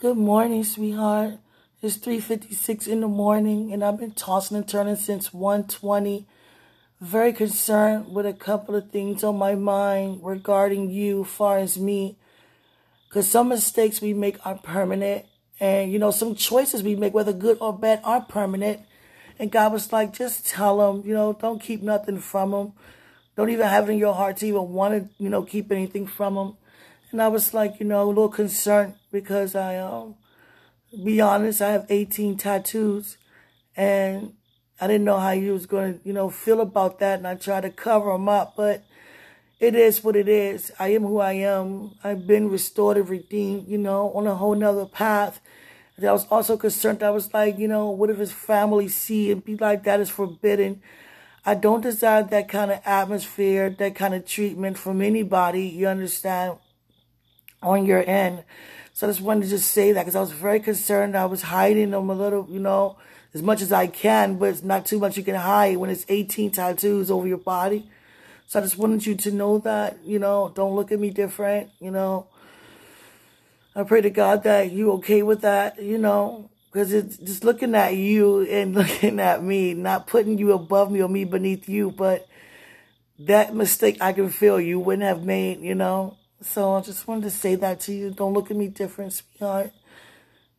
Good morning, sweetheart. It's 3.56 in the morning, and I've been tossing and turning since 1.20. Very concerned with a couple of things on my mind regarding you, far as me. Because some mistakes we make are permanent. And, you know, some choices we make, whether good or bad, are permanent. And God was like, just tell them, you know, don't keep nothing from them. Don't even have it in your heart to even want to, you know, keep anything from them. And I was like, you know, a little concerned because I, um, be honest, I have 18 tattoos and I didn't know how you was going to, you know, feel about that. And I tried to cover them up, but it is what it is. I am who I am. I've been restored and redeemed, you know, on a whole nother path. I was also concerned. I was like, you know, what if his family see and be like, that is forbidden. I don't desire that kind of atmosphere, that kind of treatment from anybody. You understand? On your end. So I just wanted to just say that because I was very concerned. I was hiding them a little, you know, as much as I can, but it's not too much you can hide when it's 18 tattoos over your body. So I just wanted you to know that, you know, don't look at me different, you know. I pray to God that you okay with that, you know, because it's just looking at you and looking at me, not putting you above me or me beneath you, but that mistake I can feel you wouldn't have made, you know. So I just wanted to say that to you. Don't look at me different, sweetheart.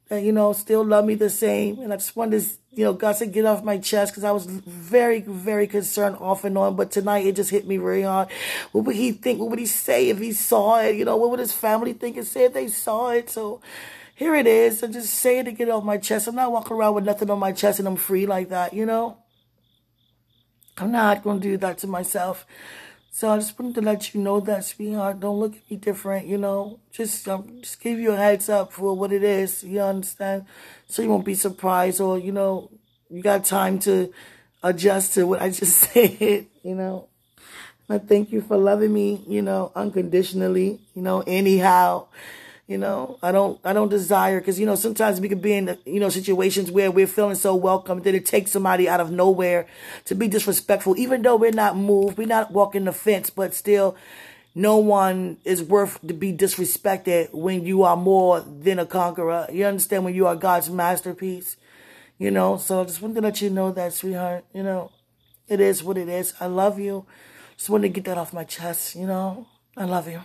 That, you know, still love me the same. And I just wanted to, you know, God said, get off my chest because I was very, very concerned off and on. But tonight it just hit me very hard. What would he think? What would he say if he saw it? You know, what would his family think and say if they saw it? So here it is. I'm just saying to get off my chest. I'm not walking around with nothing on my chest and I'm free like that, you know? I'm not going to do that to myself. So I just wanted to let you know that, sweetheart. Don't look at me different, you know. Just um, just give you a heads up for what it is. You understand? So you won't be surprised, or you know, you got time to adjust to what I just said. You know. I thank you for loving me, you know, unconditionally. You know, anyhow. You know, I don't, I don't desire because you know sometimes we can be in you know situations where we're feeling so welcome that it takes somebody out of nowhere to be disrespectful, even though we're not moved, we're not walking the fence, but still, no one is worth to be disrespected when you are more than a conqueror. You understand when you are God's masterpiece, you know. So I just wanted to let you know that, sweetheart. You know, it is what it is. I love you. Just wanted to get that off my chest. You know, I love you.